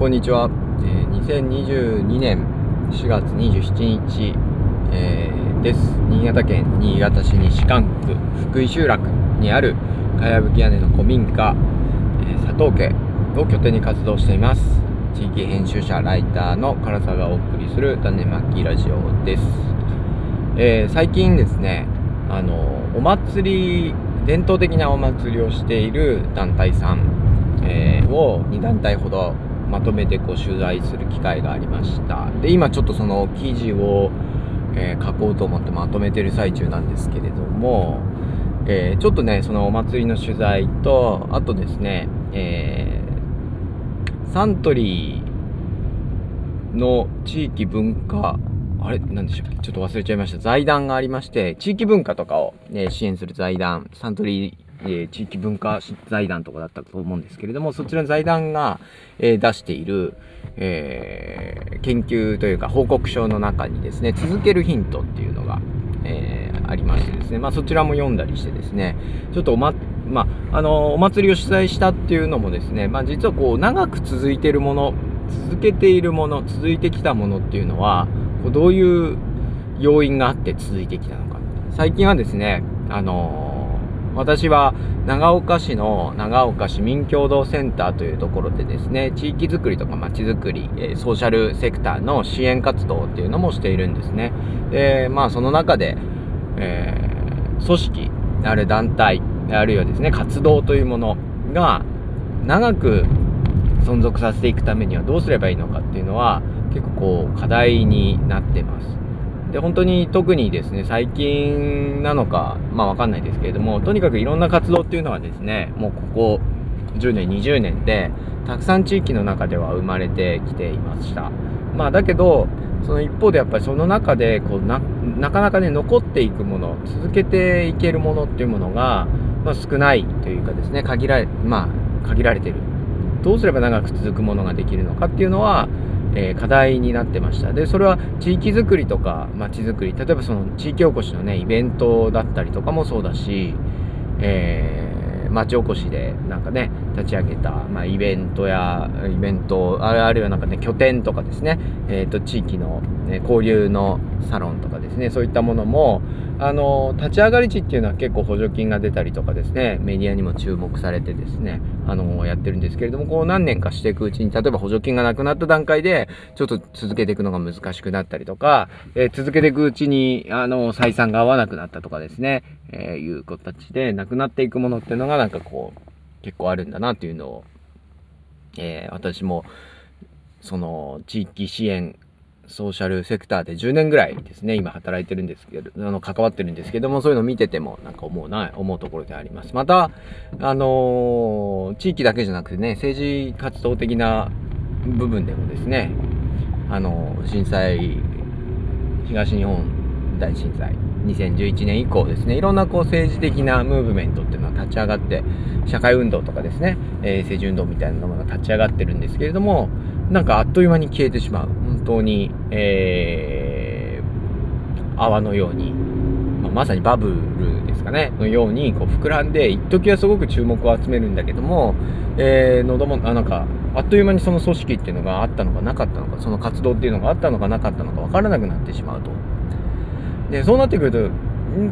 こんにちは、えー、2022年4月27日、えー、です。新潟県新潟市西蒲区福井集落にあるかやぶき屋根の古民家、えー、佐藤家を拠点に活動しています。地域編集者ライターの唐沢がお送りする種まきラジオです、えー、最近ですねあのお祭り伝統的なお祭りをしている団体さん、えー、を2団体ほどまとめてこう取材する機会がありました。で今ちょっとその記事を、えー、書こうと思ってまとめてる最中なんですけれども、えー、ちょっとねそのお祭りの取材とあとですね、えー、サントリーの地域文化あれ？なんでしょうちょっと忘れちゃいました。財団がありまして地域文化とかを、ね、支援する財団サントリーえー、地域文化財団とかだったと思うんですけれども、そちらの財団が、えー、出している、えー、研究というか報告書の中にですね、続けるヒントっていうのが、えありましてですね、まあ、そちらも読んだりしてですね、ちょっとおま、まあ、あのお祭りを取材したっていうのもですね、まあ、実はこう長く続いているもの、続けているもの、続いてきたものっていうのは、こうどういう要因があって続いてきたのか。最近はですね、あの私は長岡市の長岡市民共同センターというところでですね、地域づくりとか街づくり、えソーシャルセクターの支援活動っていうのもしているんですね。で、まあその中で、えー、組織、ある団体、あるいはですね、活動というものが長く存続させていくためにはどうすればいいのかっていうのは結構こう課題になってます。で本当に特にですね最近なのかまあわかんないですけれどもとにかくいろんな活動っていうのはですねもうここ10年20年でたくさん地域の中では生まれてきていました。まあだけどその一方でやっぱりその中でこうなかなかね残っていくもの続けていけるものっていうものが、まあ、少ないというかですね限られまあ限られてる。どうすれば長く続くものができるのかっていうのはえ、課題になってました。でそれは地域づくりとか街づくり例えばその地域おこしのねイベントだったりとかもそうだし、えー、町おこしでなんかね立ち上げた、まあ、イベントやイベントあるいはなんかね拠点とかですね、えーと、地域の、ね、交流のサロンとかですね。そういったものもあの立ち上がり地っていうのは結構補助金が出たりとかですねメディアにも注目されてですねあのやってるんですけれどもこう何年かしていくうちに例えば補助金がなくなった段階でちょっと続けていくのが難しくなったりとか、えー、続けていくうちにあの採算が合わなくなったとかですね、えー、いう形でなくなっていくものっていうのがなんかこう結構あるんだなっていうのを、えー、私もその地域支援ソーシャルセクターで10年ぐらいですね、今働いてるんですけど、あの、関わってるんですけども、そういうの見てても、なんか思うな、思うところであります。また、あのー、地域だけじゃなくてね、政治活動的な部分でもですね、あのー、震災、東日本大震災、2011年以降ですね、いろんなこう政治的なムーブメントっていうのは立ち上がって、社会運動とかですね、えー、政治運動みたいなものが立ち上がってるんですけれども、なんかあっという間に消えてしまう。本当に、えー、泡のように、まあ、まさにバブルですかね、のようにこう膨らんで、一時はすごく注目を集めるんだけども、えー、喉も、あ、なんか、あっという間にその組織っていうのがあったのかなかったのか、その活動っていうのがあったのかなかったのか分からなくなってしまうと。で、そうなってくると、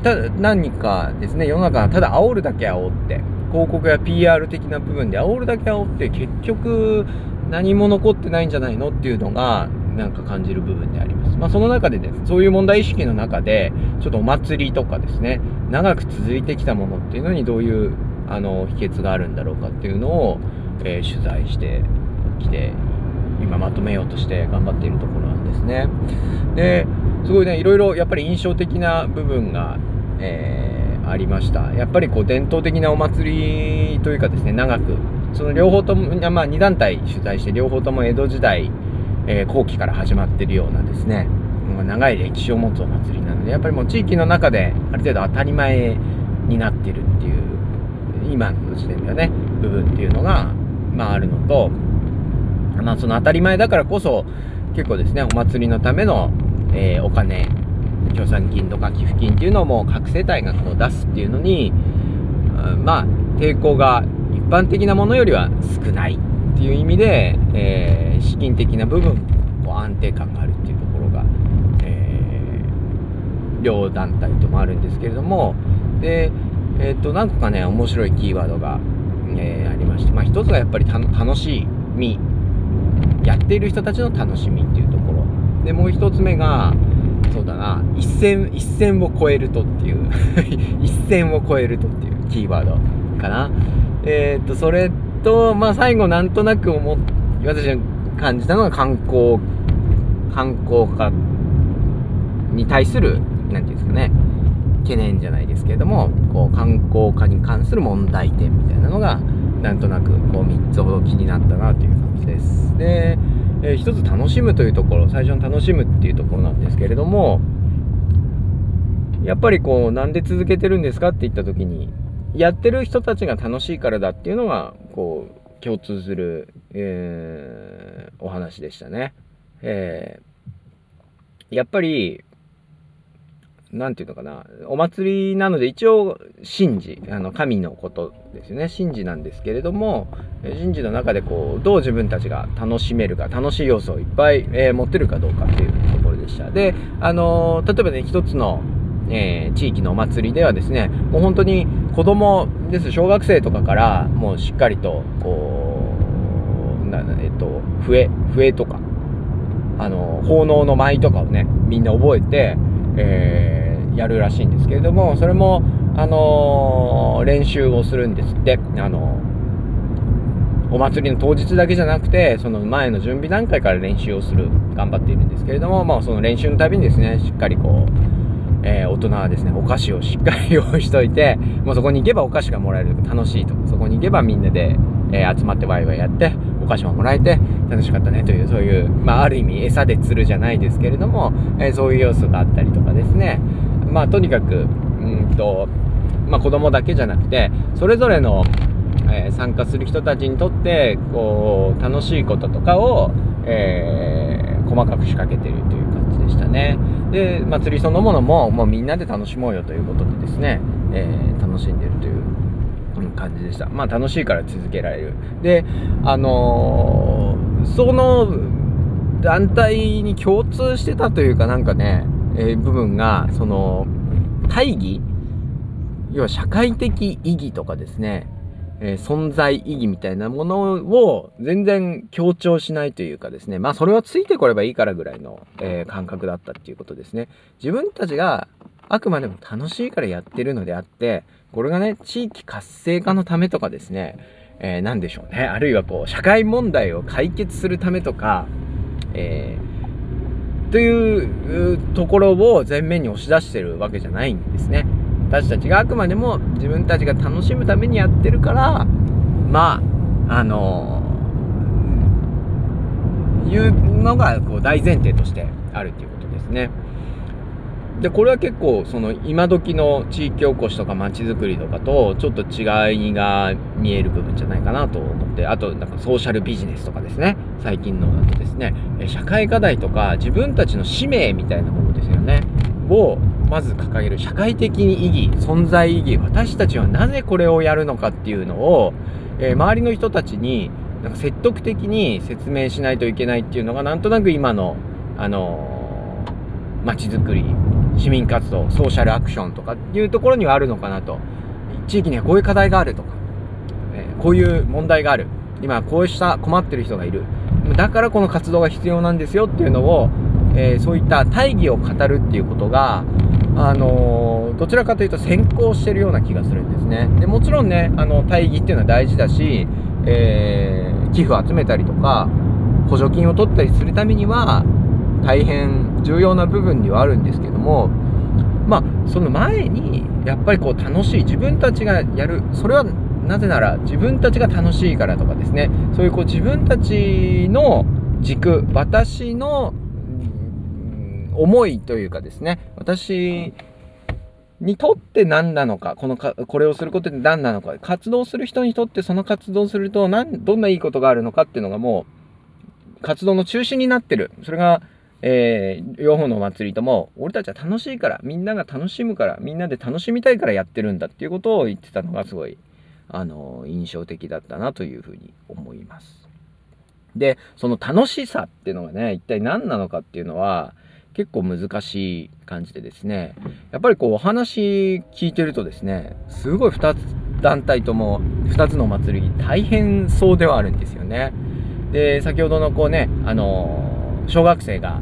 た何かですね、世の中ただ煽るだけ煽って、広告や PR 的な部分で煽るだけ煽って結局何も残ってないんじゃないのっていうのがなんか感じる部分であります。まあ、その中でですね、そういう問題意識の中で、ちょっとお祭りとかですね、長く続いてきたものっていうのにどういうあの秘訣があるんだろうかっていうのを、えー、取材してきて、今まとめようとして頑張っているところなんですね。で、すごいね、いろいろやっぱり印象的な部分が、えー、ありました。やっぱりこう伝統的なお祭りというかですね、長くその両方とも、まあ、2団体取材して両方とも江戸時代、えー、後期から始まってるようなですね長い歴史を持つお祭りなのでやっぱりもう地域の中である程度当たり前になってるっていう今の時点ではね部分っていうのが、まあ、あるのと、まあ、その当たり前だからこそ結構ですねお祭りのための、えー、お金協賛金とか寄付金っていうのをもう各世帯がこう出すっていうのに、まあ抵抗が一般的なものよりは少ない。っていう意味で、えー、資金的な部分こ安定感があるっていうところが、えー、両団体ともあるんですけれどもで、えー、と何個かね面白いキーワードが、えー、ありまして、まあ、一つがやっぱり楽しみ。やっている人たちの楽しみっていうところ。でもう一つ目がそうだな一線一線を超えるとっていう。一線を超えるとっていうキーワードかな。えっ、とそれとまあ最後なんとなく思っ私が感じたのが観光観光家に対する何て言うんですかね。懸念じゃないですけれどもこう観光家に関する問題点みたいなのがなんとなくこう3つほど気になったなという感じです。で、えー、一つ楽しむというところ最初の楽しむっていうところなんですけれどもやっぱりこうなんで続けてるんですかって言った時にやってる人たちが楽しいからだっていうのがこう共通する、えー、お話でしたね。えー、やっぱり何て言うのかなお祭りなので一応神事あの神のことですよね神事なんですけれども神事の中でこうどう自分たちが楽しめるか楽しい要素をいっぱい、えー、持ってるかどうかっていうところでしたであのー、例えばね一つのえー、地域のお祭りではですねもう本当に子供です小学生とかからもうしっかりとこうなえっと笛笛とかあの奉納の舞とかをねみんな覚えて、えー、やるらしいんですけれどもそれもあのー、練習をするんですってあのお祭りの当日だけじゃなくてその前の準備段階から練習をする頑張っているんですけれども、まあ、その練習のたびにですねしっかりこうえー、大人はですねお菓子をしっかり用意しといてもうそこに行けばお菓子がもらえる。楽しいと。そこに行けばみんなで、えー、集まってワイワイやってお菓子ももらえて楽しかったねというそういう、まあ、ある意味餌で釣るじゃないですけれども、えー、そういう要素があったりとかですね。まあとにかくうんと、まあ、子供だけじゃなくてそれぞれの、え参加する人たちにとってこう楽しいこととかを、え細かく仕掛けてるという感じでしたね。で祭りそのものももうみんなで楽しもうよということでですね、えー、楽しんでるという感じでした。まあ楽しいから続けられる。であのー、その団体に共通してたというかなんかね、えー、部分がその大義要は社会的意義とかですねえー、存在意義みたいなものを全然強調しないというかですね。まあそれはついてこればいいからぐらいの、えー、感覚だったっていうことですね。自分たちがあくまでも楽しいからやってるのであってこれがね地域活性化のためとかですね、えー、何でしょうね。あるいはこう社会問題を解決するためとか、えー、というところを前面に押し出してるわけじゃないんですね。私たちがあくまでも自分たちが楽しむためにやってるからまああの、いうのがこう大前提としてあるっていうことですね。でこれは結構その今時の地域おこしとか街づくりとかとちょっと違いが見える部分じゃないかなと思ってあとなんかソーシャルビジネスとかですね。最近のだとですね。社会課題とか自分たちの使命みたいなものですよね。をまず掲げる社会的に意義存在意義私たちはなぜこれをやるのかっていうのを、えー、周りの人たちになんか説得的に説明しないといけないっていうのがなんとなく今のあのー、街づくり市民活動ソーシャルアクションとかっていうところにはあるのかなと。地域にはこういう課題があるとか、えー、こういう問題がある。今こうした困ってる人がいる。だからこの活動が必要なんですよっていうのをえー、そういった大義を語るっていうことが、あの、どちらかというと先行してるような気がするんですね。でもちろんねあの大義っていうのは大事だし、えー、寄付を集めたりとか補助金を取ったりするためには大変重要な部分にはあるんですけどもまあその前にやっぱりこう楽しい自分たちがやるそれはなぜなら自分たちが楽しいからとかですねそういうこう自分たちの軸私の思いというかですね私にとって何なのかこのかこれをすることで何なのか活動する人にとってその活動すると何どんないいことがあるのかっていうのがもう活動の中心になってるそれが、えー、両方のお祭りとも俺たちは楽しいからみんなが楽しむからみんなで楽しみたいからやってるんだっていうことを言ってたのがすごいあの印象的だったなというふうに思います。で、その楽しさっていうのがね、一体何なのかっていうのは、結構難しい感じでですね、やっぱりこうお話聞いてるとですね、すごい2つ団体とも2つのお祭り大変そうではあるんですよね。で、先ほどのこうね、あの小学生が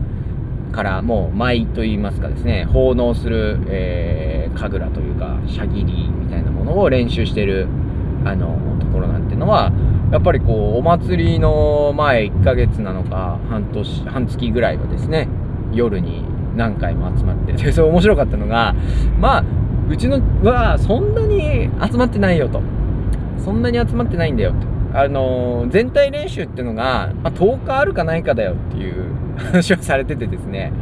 からもう舞といいますかですね、奉納する、えー、神楽というか、シャギリみたいなものを練習してる、あのところなんてのは、やっぱりこう、お祭りの前1ヶ月なのか、半年、半月ぐらいはですね、夜に何回も集まって、で、それ面白かったのが、まあ、うちのはそんなに集まってないよと。そんなに集まってないんだよと。あの全体練習っていうのが、まあ、10日あるかないかだよっていう 話をされててですね。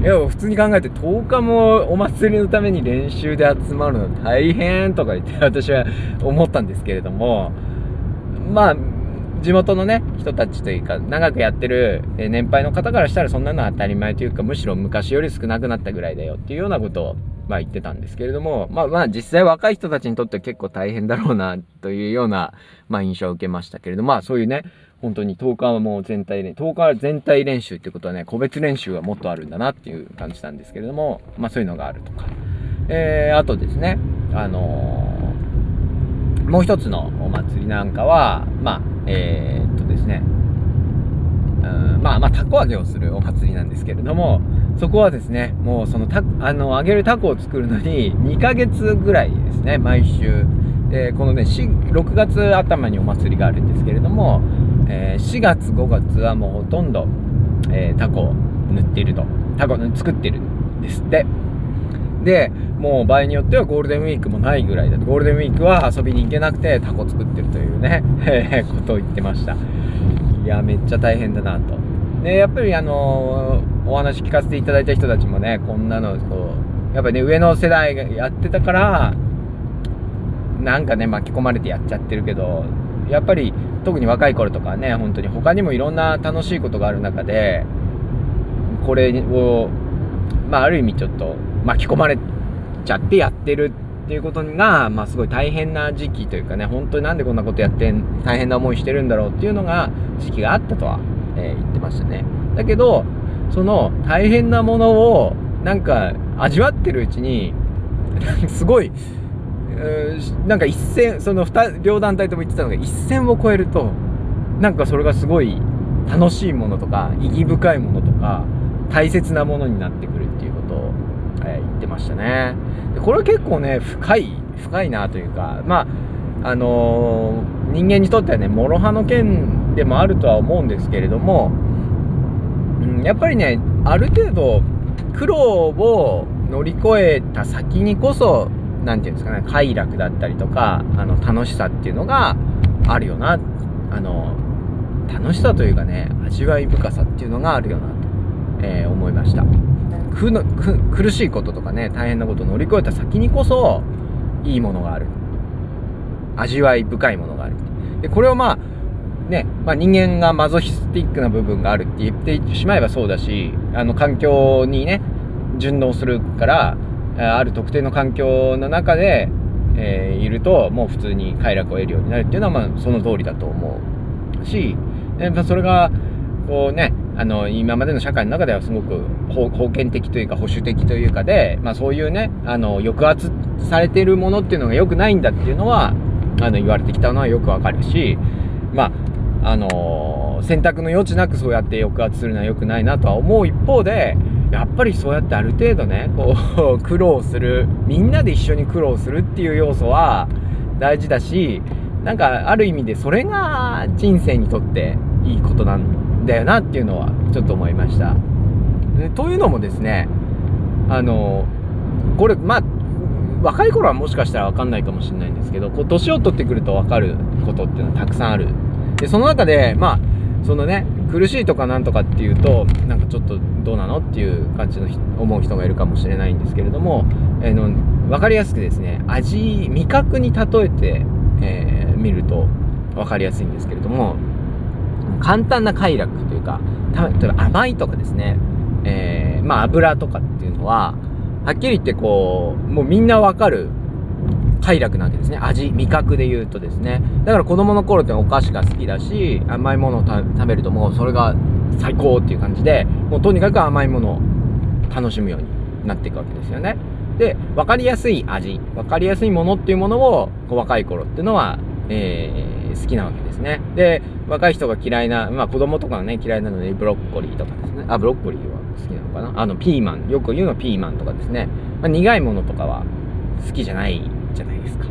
いや、普通に考えて10日もお祭りのために練習で集まるの大変とか言って私は思ったんですけれども、まあ、地元のね、人たちというか、長くやってる年配の方からしたらそんなのは当たり前というか、むしろ昔より少なくなったぐらいだよっていうようなことを、まあ言ってたんですけれども、まあまあ実際若い人たちにとっては結構大変だろうなというような、まあ印象を受けましたけれども、まあそういうね、本当に10日はもう全体練、10日は全体練習ってことはね、個別練習はもっとあるんだなっていう感じなんですけれども、まあそういうのがあるとか。えー、あとですね、あのー、もう一つのお祭りなんかは、まあ、えー、っとですね、うんまあまあ、たこ揚げをするお祭りなんですけれども、そこはですね、もうそのた、あの、揚げるタコを作るのに2ヶ月ぐらいですね、毎週。で、このね、6月頭にお祭りがあるんですけれども、えー、4月、5月はもうほとんど、えー、タコを塗っていると。タコ作ってるんですって。で、もう場合によってはゴールデンウィークもないぐらいだと。ゴールデンウィークは遊びに行けなくてタコ作ってるというね、ことを言ってました。いや、めっちゃ大変だなと。で、やっぱりあのー、お話聞かせていただいた人たちもね、こんなの、こう、やっぱりね、上の世代がやってたから、なんかね、巻き込まれてやっちゃってるけど、やっぱり特に若い頃とかね、本当に他にもいろんな楽しいことがある中で、これを、まあ、ある意味ちょっと巻き込まれてちゃってやってるっていうことが、まあ、すごい大変な時期というかね、本当になんでこんなことやって大変な思いしてるんだろうっていうのが、時期があったとは、えー、言ってましたね。だけど、その大変なものを、なんか、味わってるうちに、すごい、なんか一線、その両団体とも言ってたのが一線を超えると、なんかそれがすごい楽しいものとか、意義深いものとか、大切なものになってくるっていうことを、えー、言ってましたね。でこれは結構ね、深い、深いなというか、まあ、あのー、人間にとってはね、諸刃の剣でもあるとは思うんですけれども、うん、やっぱりね、ある程度、苦労を乗り越えた先にこそ、何て言うんですかね、快楽だったりとか、あの、楽しさっていうのがあるよな、あの、楽しさというかね、味わい深さっていうのがあるよなと、えー、思いました。苦の苦しいこととかね大変なことを乗り越えた先にこそいいものがある。味わい深いものがある。でこれをまあね、まあ、人間がマゾヒスティックな部分があるって言ってしまえばそうだしあの環境にね順応するからある特定の環境の中で、えー、いるともう普通に快楽を得るようになるっていうのはまあその通りだと思うしそれがこうねあの今までの社会の中ではすごく封建的というか保守的というかで、まあ、そういうねあの抑圧されてるものっていうのが良くないんだっていうのはあの言われてきたのはよくわかるしまああの選択の余地なくそうやって抑圧するのは良くないなとは思う一方でやっぱりそうやってある程度ねこう 苦労するみんなで一緒に苦労するっていう要素は大事だしなんかある意味でそれが人生にとっていいことなんだだよなっていうのはちょっと思いました。というのもですねあのこれまあ若い頃はもしかしたら分かんないかもしれないんですけどこう年を取ってくると分かることっていうのはたくさんあるでその中でまあそのね苦しいとかなんとかっていうとなんかちょっとどうなのっていう感じの思う人がいるかもしれないんですけれども、えー、の分かりやすくですね味味覚に例えて、えー、見ると分かりやすいんですけれども簡単な快楽というか、例えば甘いとかですね、えー、まあ油とかっていうのは、はっきり言ってこう、もうみんなわかる快楽なわけですね。味味覚で言うとですね。だから子供の頃ってお菓子が好きだし甘いものを食べるともうそれが最高っていう感じでもうとにかく甘いものを楽しむようになっていくわけですよね。で分かりやすい味分かりやすいものっていうものをこう若い頃っていうのは、えー、好きなわけですね。で若い人が嫌いなまあ子供とかがね嫌いなのでブロッコリーとかですね。あブロッコリーは好きなのかな？あのピーマン。よく言うのピーマンとかですね、まあ、苦いものとかは好きじゃないじゃないですか。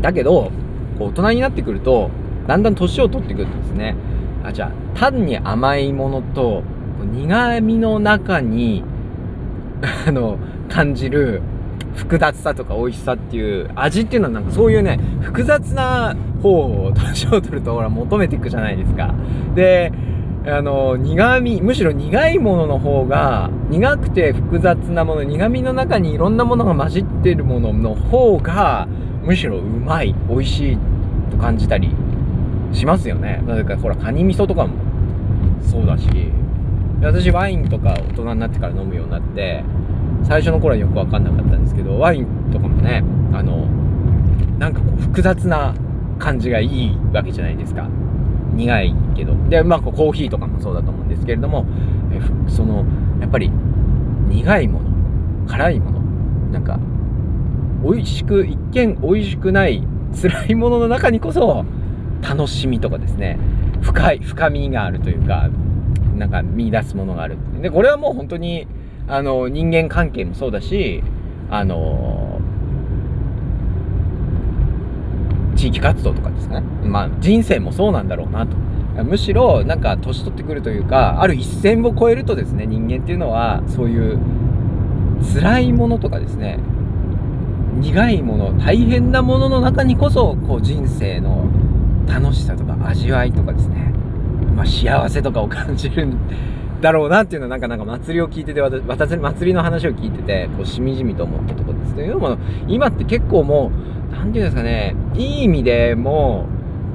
だけどこう大人になってくるとだんだん年を取ってくるとですね。あじゃあ単に甘いものと苦味の中に あの感じる複雑さとか美味しさっていう味っていうのはなんかそういうね複雑な方を年を取るとほら求めていくじゃないですか。であの苦味むしろ苦いものの方が苦くて複雑なもの苦味の中にいろんなものが混じってるものの方がむしろうまい美味しいと感じたりしますよね。だかほらカニ味噌とかもそうだし。私ワインとか大人になってから飲むようになって最初の頃はよく分かんなかったんですけどワインとかもねあのなんかこう複雑な感じがいいわけじゃないですか。苦いけど。でまあコーヒーとかもそうだと思うんですけれどもえそのやっぱり苦いもの辛いものなんか美味しく一見美味しくない辛いものの中にこそ楽しみとかですね。深い深みがあるというかなんか見出すものがあるでこれはもう本当にあの人間関係もそうだしあの地域活動とかですね。まあ人生もそうなんだろうなと。むしろなんか年取ってくるというかある一線を越えるとですね人間っていうのはそういう辛いものとかですね苦いもの大変なものの中にこそこう人生の楽しさとか味わいとかですね、まあ、幸せとかを感じるだろうなっていうのはなんかなんか祭りを聞いてて私祭りの話を聞いててこうしみじみと思ったところです。というのも今って結構もう何て言うんですかねいい意味でも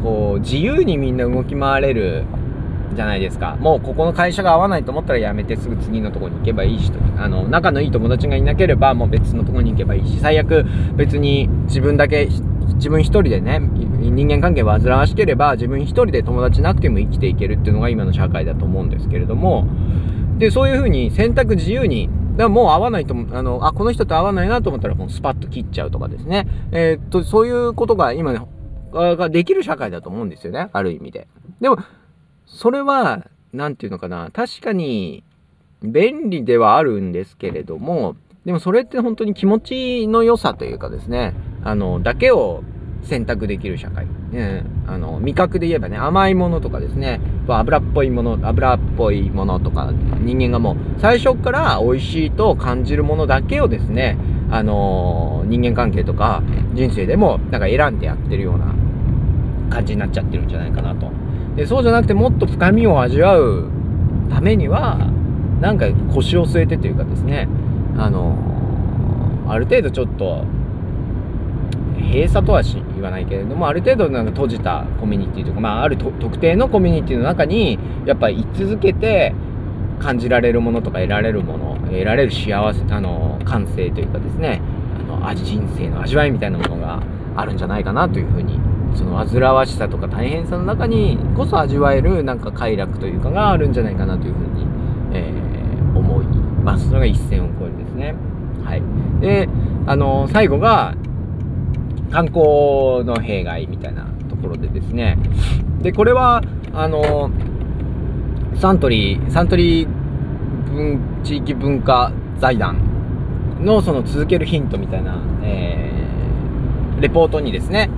こう自由にみんな動き回れるじゃないですか。もうここの会社が合わないと思ったら辞めてすぐ次のとこに行けばいいしあの仲のいい友達がいなければもう別のとこに行けばいいし最悪別に自分だけ自分一人でね人間関係煩わしければ自分一人で友達なくても生きていけるっていうのが今の社会だと思うんですけれどもでそういうふうに選択自由にだからもう合わないとあのあこの人と合わないなと思ったらもうスパッと切っちゃうとかですね。えー、っとそういうことが今ねができる社会だと思うんですよね。ある意味で。でもそれは何て言うのかな。確かに便利ではあるんですけれどもでもそれって本当に気持ちの良さというかですねあのだけを選択できる社会、ね、あの味覚で言えばね甘いものとかですね油っぽいもの油っぽいものとか人間がもう最初から美味しいと感じるものだけをですねあの人間関係とか人生でもなんか選んでやってるような感じになっちゃってるんじゃないかなと。でそうじゃなくてもっと深みを味わうためにはなんか腰を据えてというかですねあのある程度ちょっと閉鎖とは言わないけれどもある程度なんか閉じたコミュニティとか、まあ、ある特定のコミュニティの中にやっぱり居続けて感じられるものとか得られるもの得られる幸せあの感性というかですねあの味人生の味わいみたいなものがあるんじゃないかなというふうにその煩わしさとか大変さの中にこそ味わえるなんか快楽というかがあるんじゃないかなというふうに、えー、思います。それが一線を越。で、あの最後が観光の弊害みたいなところでですね。でこれはあのサントリーサントリー文地域文化財団のその続けるヒントみたいな、えー、レポートにですね、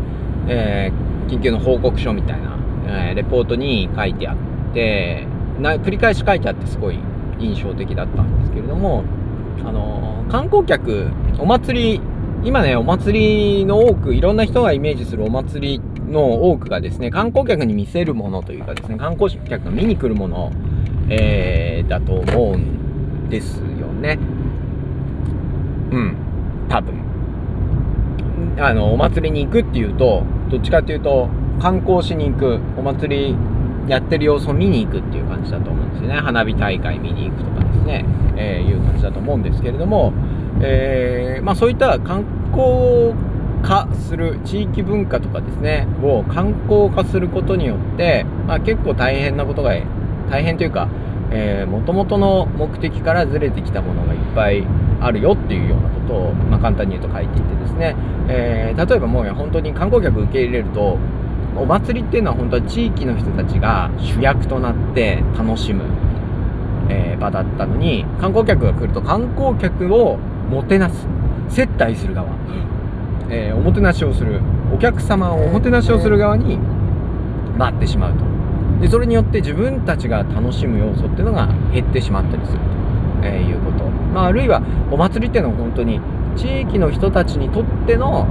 えー、緊急の報告書みたいな、えー、レポートに書いてあってな繰り返し書いてあってすごい印象的だったんですけれどもあの観光客お祭り今ね、お祭りの多く、いろんな人がイメージするお祭りの多くがですね、観光客に見せるものというかですね、観光客が見に来るもの、えー、だと思うんですよね。うん、多分。あの、お祭りに行くっていうと、どっちかっていうと、観光しに行く、お祭りやってる様子を見に行くっていう感じだと思うんですよね。花火大会見に行くとかですね、えー、いう感じだと思うんですけれども、えー、まあ、そういった観光化する地域文化とかですねを観光化することによって、まあ、結構大変なことが大変というかもともとの目的からずれてきたものがいっぱいあるよっていうようなことを、まあ、簡単に言うと書いていてですね、えー、例えばもう本当に観光客受け入れるとお祭りっていうのは本当は地域の人たちが主役となって楽しむ、えー、場だったのに観光客が来ると観光客をもてなす接待する側、えー、おもてなしをするお客様をおもてなしをする側に回ってしまうと。でそれによって自分たちが楽しむ要素っていうのが減ってしまったりすると、えー、いうこと、まあ、あるいはお祭りっていうのは本当に地域の人たちにとっての、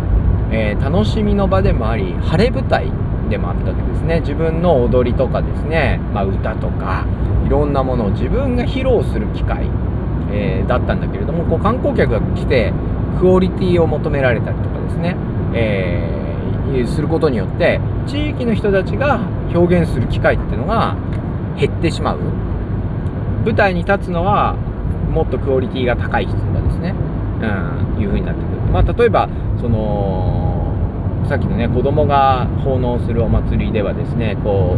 えー、楽しみの場でもあり晴れ舞台でもあったわけですね。自分の踊りとかですね、まあ、歌とかいろんなものを自分が披露する機会、えー、だったんだけれどもこう観光客が来てクオリティを求められたりとかですね、えー、することによって地域の人たちが表現する機会っていうのが減ってしまう。舞台に立つのはもっとクオリティが高い人がですね、うん、いう風になってくる。まあ例えばそのさっきのね子供が奉納するお祭りではですねこ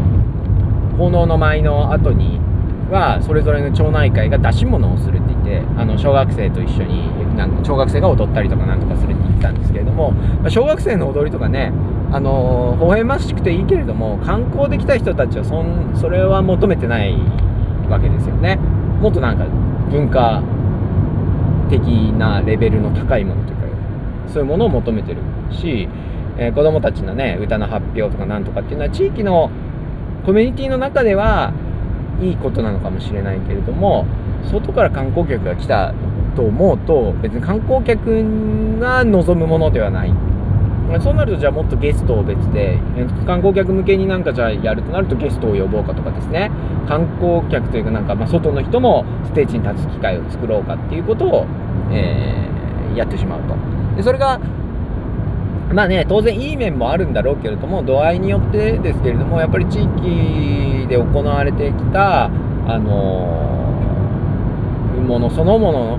う奉納の舞の後にはそれぞれの町内会が出し物をするって言ってあの小学生と一緒になん小学生が踊ったりとかなんとかするって言ったんですけれども小学生の踊りとかねあの微笑ましくていいけれども観光で来た人たちはそんそれは求めてないわけですよね。もっとなんか文化的なレベルの高いものというかそういうものを求めてるし、えー、子供たちのね歌の発表とかなんとかっていうのは地域のコミュニティの中ではいいことなのかもしれないけれども外から観光客が来たと思うと別に観光客が望むものではない。そうなるとじゃあもっとゲストを別で観光客向けになんかじゃあやるとなるとゲストを呼ぼうかとかですね。観光客というかなんかま外の人もステージに立つ機会を作ろうかっていうことを、えー、やってしまうと。でそれがまあね当然いい面もあるんだろうけれども度合いによってですけれどもやっぱり地域で行われてきたあのー、ものそのもの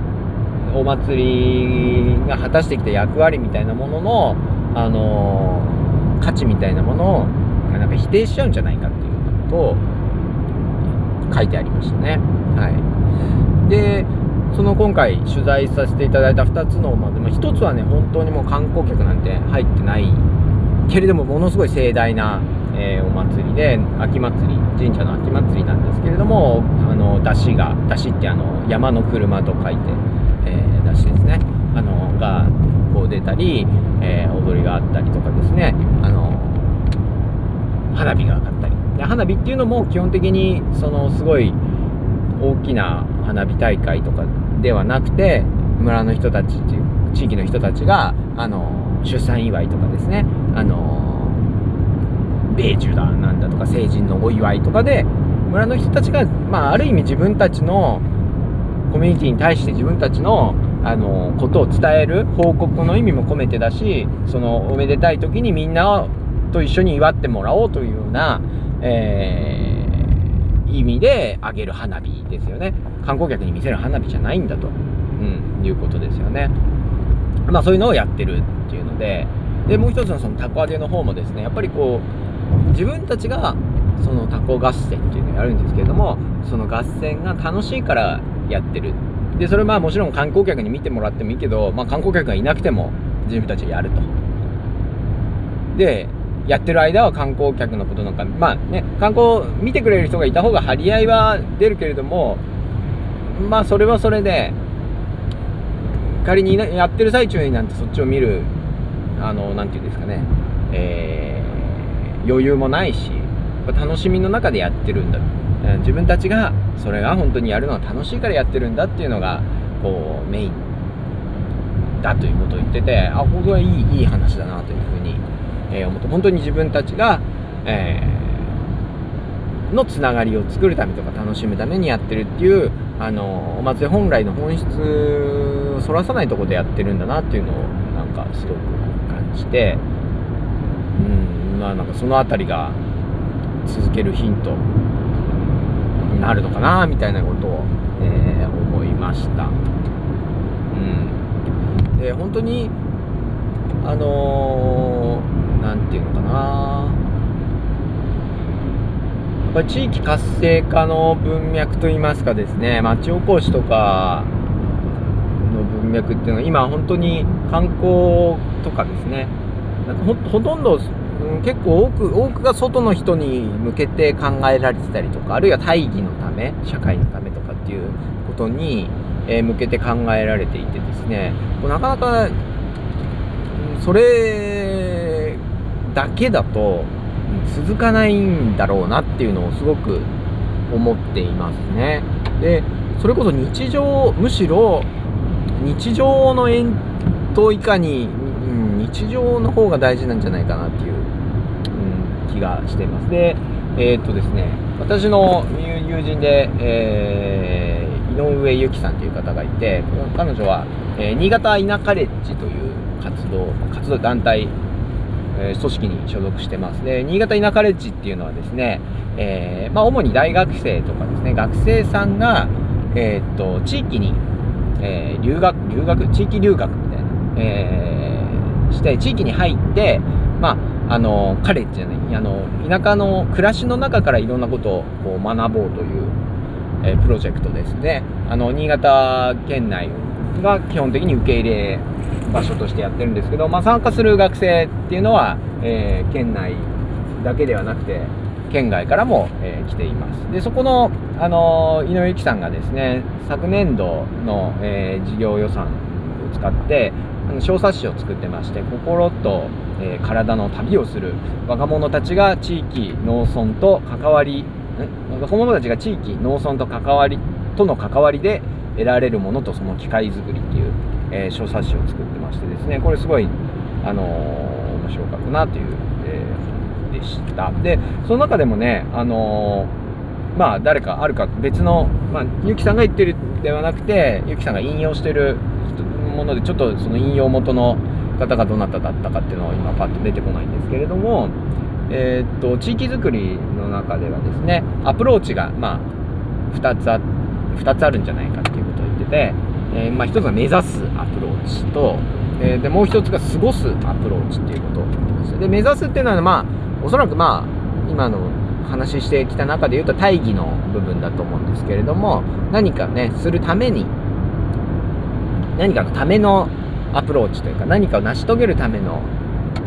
お祭りが果たしてきた役割みたいなもののあのー、価値みたいなものをなんか否定しちゃうんじゃないかっていうことを書いてありましたね。はい、でその今回取材させていただいた2つの、まあ、でも1つはね本当にもう観光客なんて入ってないけれどもものすごい盛大な、えー、お祭りで秋祭り神社の秋祭りなんですけれどもあの出汁が出汁ってあの山の車と書いて、えー、出汁ですね。あのがこう出たり、えー、踊りがあったりとかですね。あの花火が上がったり。で花火っていうのも基本的にそのすごい大きな花火大会とかではなくて村の人たちっていう地域の人たちがあの出産祝いとかですねあの米寿だなんだとか成人のお祝いとかで村の人たちが、まあ、ある意味自分たちのコミュニティに対して自分たちのあのことを伝える報告の意味も込めてだしそのおめでたい時にみんなと一緒に祝ってもらおうというような、えー、意味であげる花火ですよね。観光客に見せる花火じゃないんだと、うん、いうことですよね。まあそういうのをやってるっていうので。でもう一つのそのたこ揚げの方もですねやっぱりこう自分たちがそのタコ合戦っていうのをやるんですけれどもその合戦が楽しいからやってる。でそれまあもちろん観光客に見てもらってもいいけど、まあ、観光客がいなくても自分たちはやると。でやってる間は観光客のことなんかまあね観光見てくれる人がいた方が張り合いは出るけれどもまあそれはそれで仮にやってる最中になんてそっちを見るあの何て言うんですかねえー、余裕もないし楽しみの中でやってるんだ自分たちがそれが本当にやるのは楽しいからやってるんだっていうのがこうメインだということを言っててあ本当はいいいい話だなという、えー、本当に自分たちが、えー、のつながりを作るためとか楽しむためにやってるっていうあのお祭り本来の本質をそらさないとこでやってるんだなっていうのをなんかすごく感じてうんまあなんかその辺りが続けるヒントになるのかなみたいなことを、えー、思いました。うん、で本当にあの何、て言うのかな。やっぱ地域活性化の文脈といいますかですね。町おこしとかの文脈っていうのは今本当に観光とかですね。なんかほとんど、ん、結構多く多くが外の人に向けて考えられてたりとかあるいは大義のため社会のためとかっていうことに、え向けて考えられていてですね。なかなかそれだけだと続かないんだろうなっていうのをすごく思っていますね。でそれこそ日常むしろ日常の延といかに、うん、日常の方が大事なんじゃないかなっていう、うん、気がしています。でえー、っとですね私の友人で、えー、井上由紀さんという方がいて彼女は、えー、新潟稲カレッジという活動活動団体え組織に所属してます。で、新潟稲カレッジっていうのはですね、えー、まあ、主に大学生とかですね、学生さんが、えー、っと、地域に、えー、留学、留学、地域留学みたいな、えして、地域に入って、まあ、あの、カレッジじゃない、あの、田舎の暮らしの中からいろんなことをこう学ぼうという、えプロジェクトですね。あの、新潟県内が基本的に受け入れ場所としてやってるんですけど、まあ、参加する学生っていうのは、えー、県内だけではなくて県外からも、えー、来ています。でそこの、あのー、井上由紀さんがですね昨年度の、え事業予算を使ってあの小冊子を作ってまして心と、え体の旅をする若者たちが地域農村と関わり若者たちが地域農村と関わりとの関わりで得られるものとその機械作りっていう、えー、小冊子を作ってましてですねこれすごい、あのー、面白かったなという、えー、でした。でその中でもね、あのー、まあ誰かあるか別の、まあ、ゆきさんが言ってるではなくてゆきさんが引用してるものでちょっとその引用元の方がどなただったかっていうのは今パッと出てこないんですけれどもえー、っと地域づくりの中ではですねアプローチがまあ2つあ2つあるんじゃないかっていうで、えー、まあ、1つは目指すアプローチと、えー、でもう1つが過ごすアプローチっていうことですで目指すっていうのはまあおそらくまあ今の話してきた中で言うと大義の部分だと思うんですけれども何かねするために何かのためのアプローチというか何かを成し遂げるための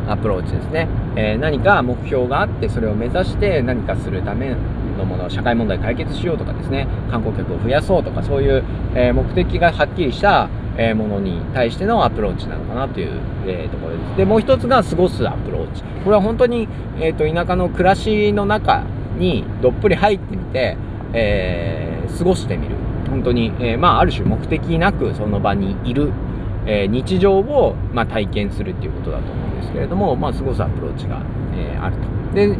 アプローチですね、えー、何か目標があってそれを目指して何かするためのもの社会問題解決しようとかですね観光客を増やそうとかそういう、目的がはっきりした、ものに対してのアプローチなのかなという、ところです。でもう一つが過ごすアプローチ。これは本当に、えーと、田舎の暮らしの中にどっぷり入ってみて、え過ごしてみる。本当に、えまあある種目的なくその場にいるえー、日常を、まあ、体験するっていうことだと思うんですけれども、まあ、過ごすアプローチが、え、あると。で、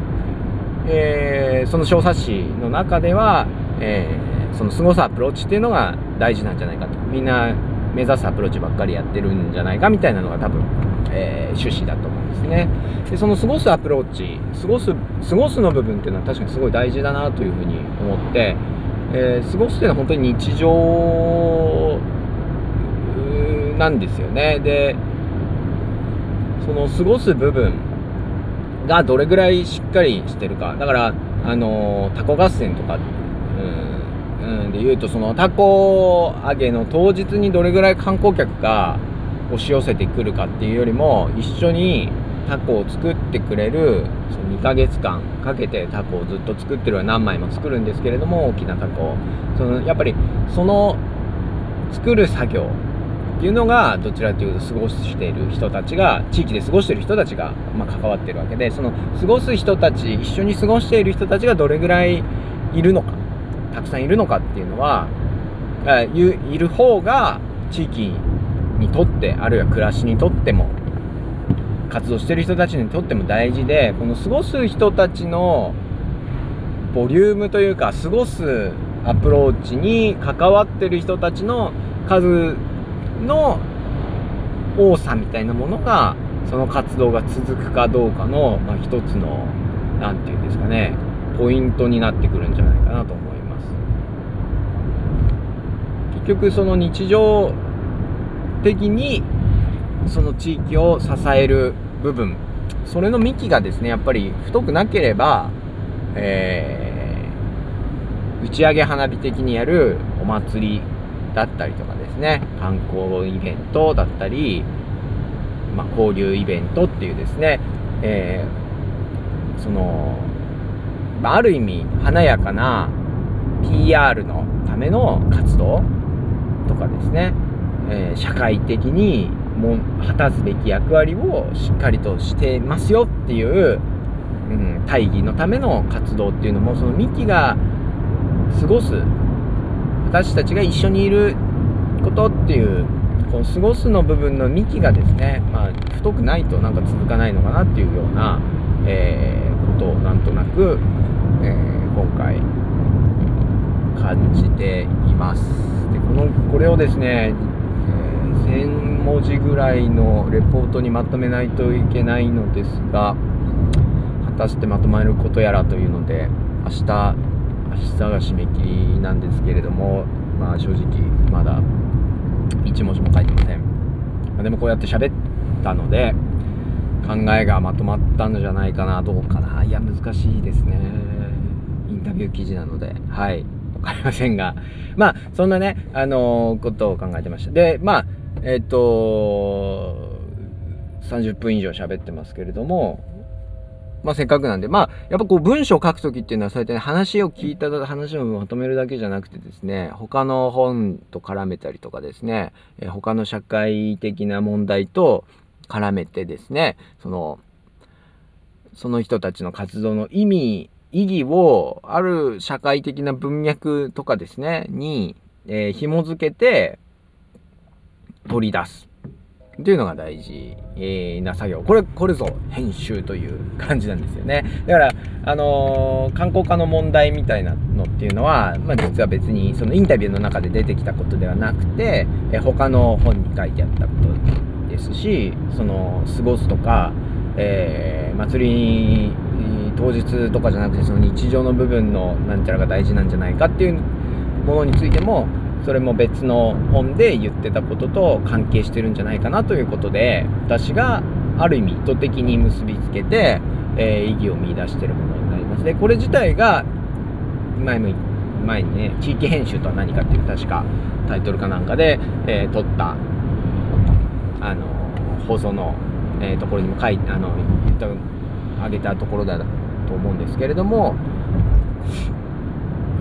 えー、その小冊子の中では、えー、その過ごすアプローチっていうのが大事なんじゃないかと。みんな目指すアプローチばっかりやってるんじゃないかみたいなのが多分、えー、趣旨だと思うんですね。でその過ごすアプローチ過ごす過ごすの部分っていうのは確かにすごい大事だなというふうに思って、え、過ごすっていうのは本当に日常なんですよね。でその過ごす部分がどれぐらいしっかりしてるかだからあのタコ合戦とか、うん、うん、で言うとそのタコ揚げの当日にどれぐらい観光客が押し寄せてくるかっていうよりも一緒にタコを作ってくれるその2ヶ月間かけてタコをずっと作ってるは何枚も作るんですけれども大きなタコそのやっぱりその作る作業ていうのがどちらかというと過ごしている人たちが地域で過ごしている人たちが、ま、関わってるわけでその過ごす人たち一緒に過ごしている人たちがどれぐらいいるのかたくさんいるのかっていうのはいる方が地域にとってあるいは暮らしにとっても活動してる人たちにとっても大事でこの過ごす人たちのボリュームというか過ごすアプローチに関わってる人たちの数の多さみたいなものがその活動が続くかどうかの、まあ、一つの何て言うんですかねポイントになってくるんじゃないかなと思います。結局その日常的にその地域を支える部分それの幹がですねやっぱり太くなければ、えー、打ち上げ花火的にやるお祭りだったりとかですね。観光イベントだったり、まあ、交流イベントっていうですね、えー、その、まあ、ある意味華やかな PR のための活動とかですね、えー、社会的にも果たすべき役割をしっかりとしてますよっていう、うん、大義のための活動っていうのもそのミキが過ごす私たちが一緒にいることっていうこの過ごすの部分の幹がですね、まあ、太くないとなんか続かないのかなっていうような、えー、ことをなんとなく、えー、今回感じています。でこのこれをですね、えー、1000文字ぐらいのレポートにまとめないといけないのですが果たしてまとまることやらというので明日明日が締め切りなんですけれどもまあ正直まだ1文字も書いてません、まあ、でもこうやって喋ったので考えがまとまったんじゃないかなどうかな。いや難しいですね。インタビュー記事なので。はい。分かりませんが。まあそんなねあのー、ことを考えてました。でまあえっ、ー、と30分以上喋ってますけれどもまあ、せっかくなんで、まあ、やっぱこう文章を書くときっていうのは、そうやって話を聞いた話をまとめるだけじゃなくてですね、他の本と絡めたりとかですね、え他の社会的な問題と絡めてですね、その、その人たちの活動の意味、意義をある社会的な文脈とかですね、に、えー、紐づけて取り出す。っていうのが大事、な作業。これこれぞ編集という感じなんですよね。だからあのー、観光家の問題みたいなのっていうのは、まあ、実は別にそのインタビューの中で出てきたことではなくて、えー、他の本に書いてあったことですしその過ごすとか、えー、祭り当日とかじゃなくてその日常の部分のなんちゃらが大事なんじゃないかっていうものについてもそれも別の本で言ってたことと関係してるんじゃないかなということで私がある意味意図的に結びつけて、えー、意義を見出してるものになります。でこれ自体が前も前にね地域編集とは何かっていう確かタイトルかなんかで、えー、撮ったあの放送の、えー、ところにも書いてあの言ったあげたところだと思うんですけれども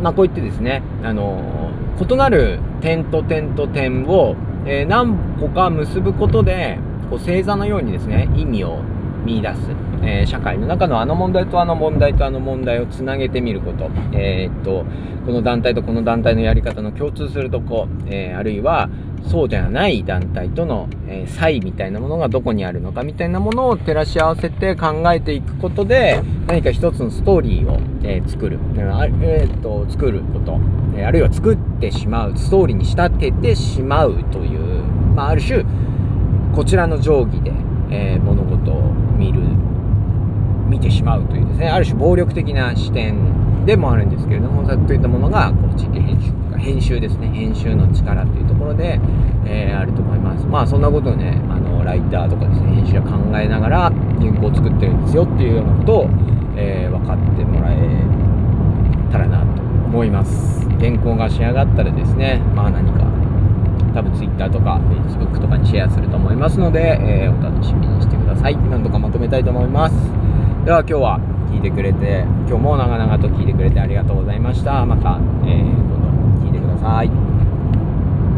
まあ、こう言ってですね、あの異なる点と点と点を、えー、何個か結ぶことで、こう星座のようにですね、意味を見出す、えー、社会の中のあの問題とあの問題とあの問題をつなげてみること、えー、っとこの団体とこの団体のやり方の共通するとこ、えー、あるいはそうじゃない団体との、え差異みたいなものがどこにあるのかみたいなものを照らし合わせて考えていくことで何か一つのストーリーを、え作る、えー、っと作ること、えあるいは作ってしまうストーリーに仕立ててしまうという、まあ、ある種こちらの定規で、え物事を見る見てしまうというですねある種暴力的な視点でもあるんですけれどもそういったものがこの地域編集とか編集ですね編集の力というところで、えー、あると思います。まあそんなことをねあのライターとかですね編集者考えながら原稿を作ってるんですよっていうようなことを、えー、分かってもらえたらなと思います。原稿が仕上がったらですねまあ何か多分 Twitter とか Facebook とかにシェアすると思いますので、えー、お楽しみにしてください。なんとかまとめたいと思います。では今日は聞いてくれて、今日も長々と聞いてくれてありがとうございました。また、えー、今度聞いてください。